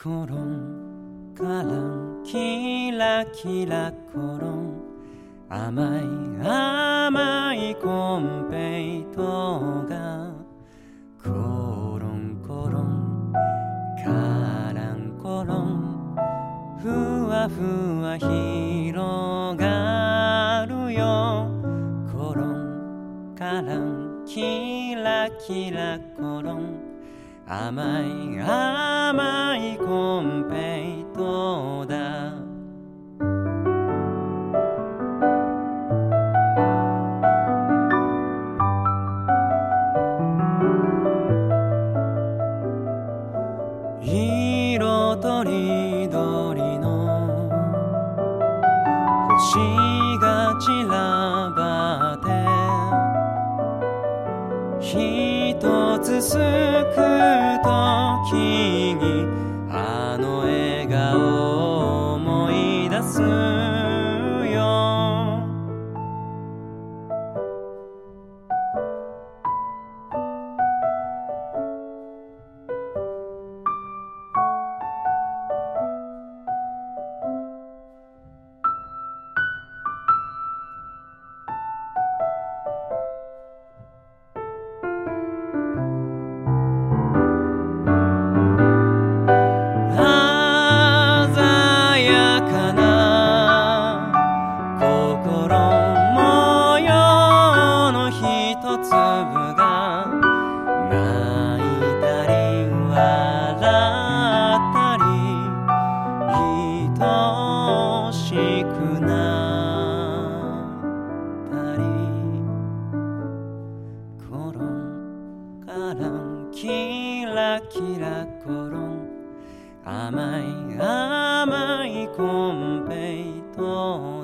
コロンカランキラキラコロン甘い甘いコンペイトがコロンコロンカランコロンふわふわ広がるよコロンカランキラキラコロン甘い甘いンペイトだ。色とりどりの星が散らばって一つすくときに甘い甘いコンペイト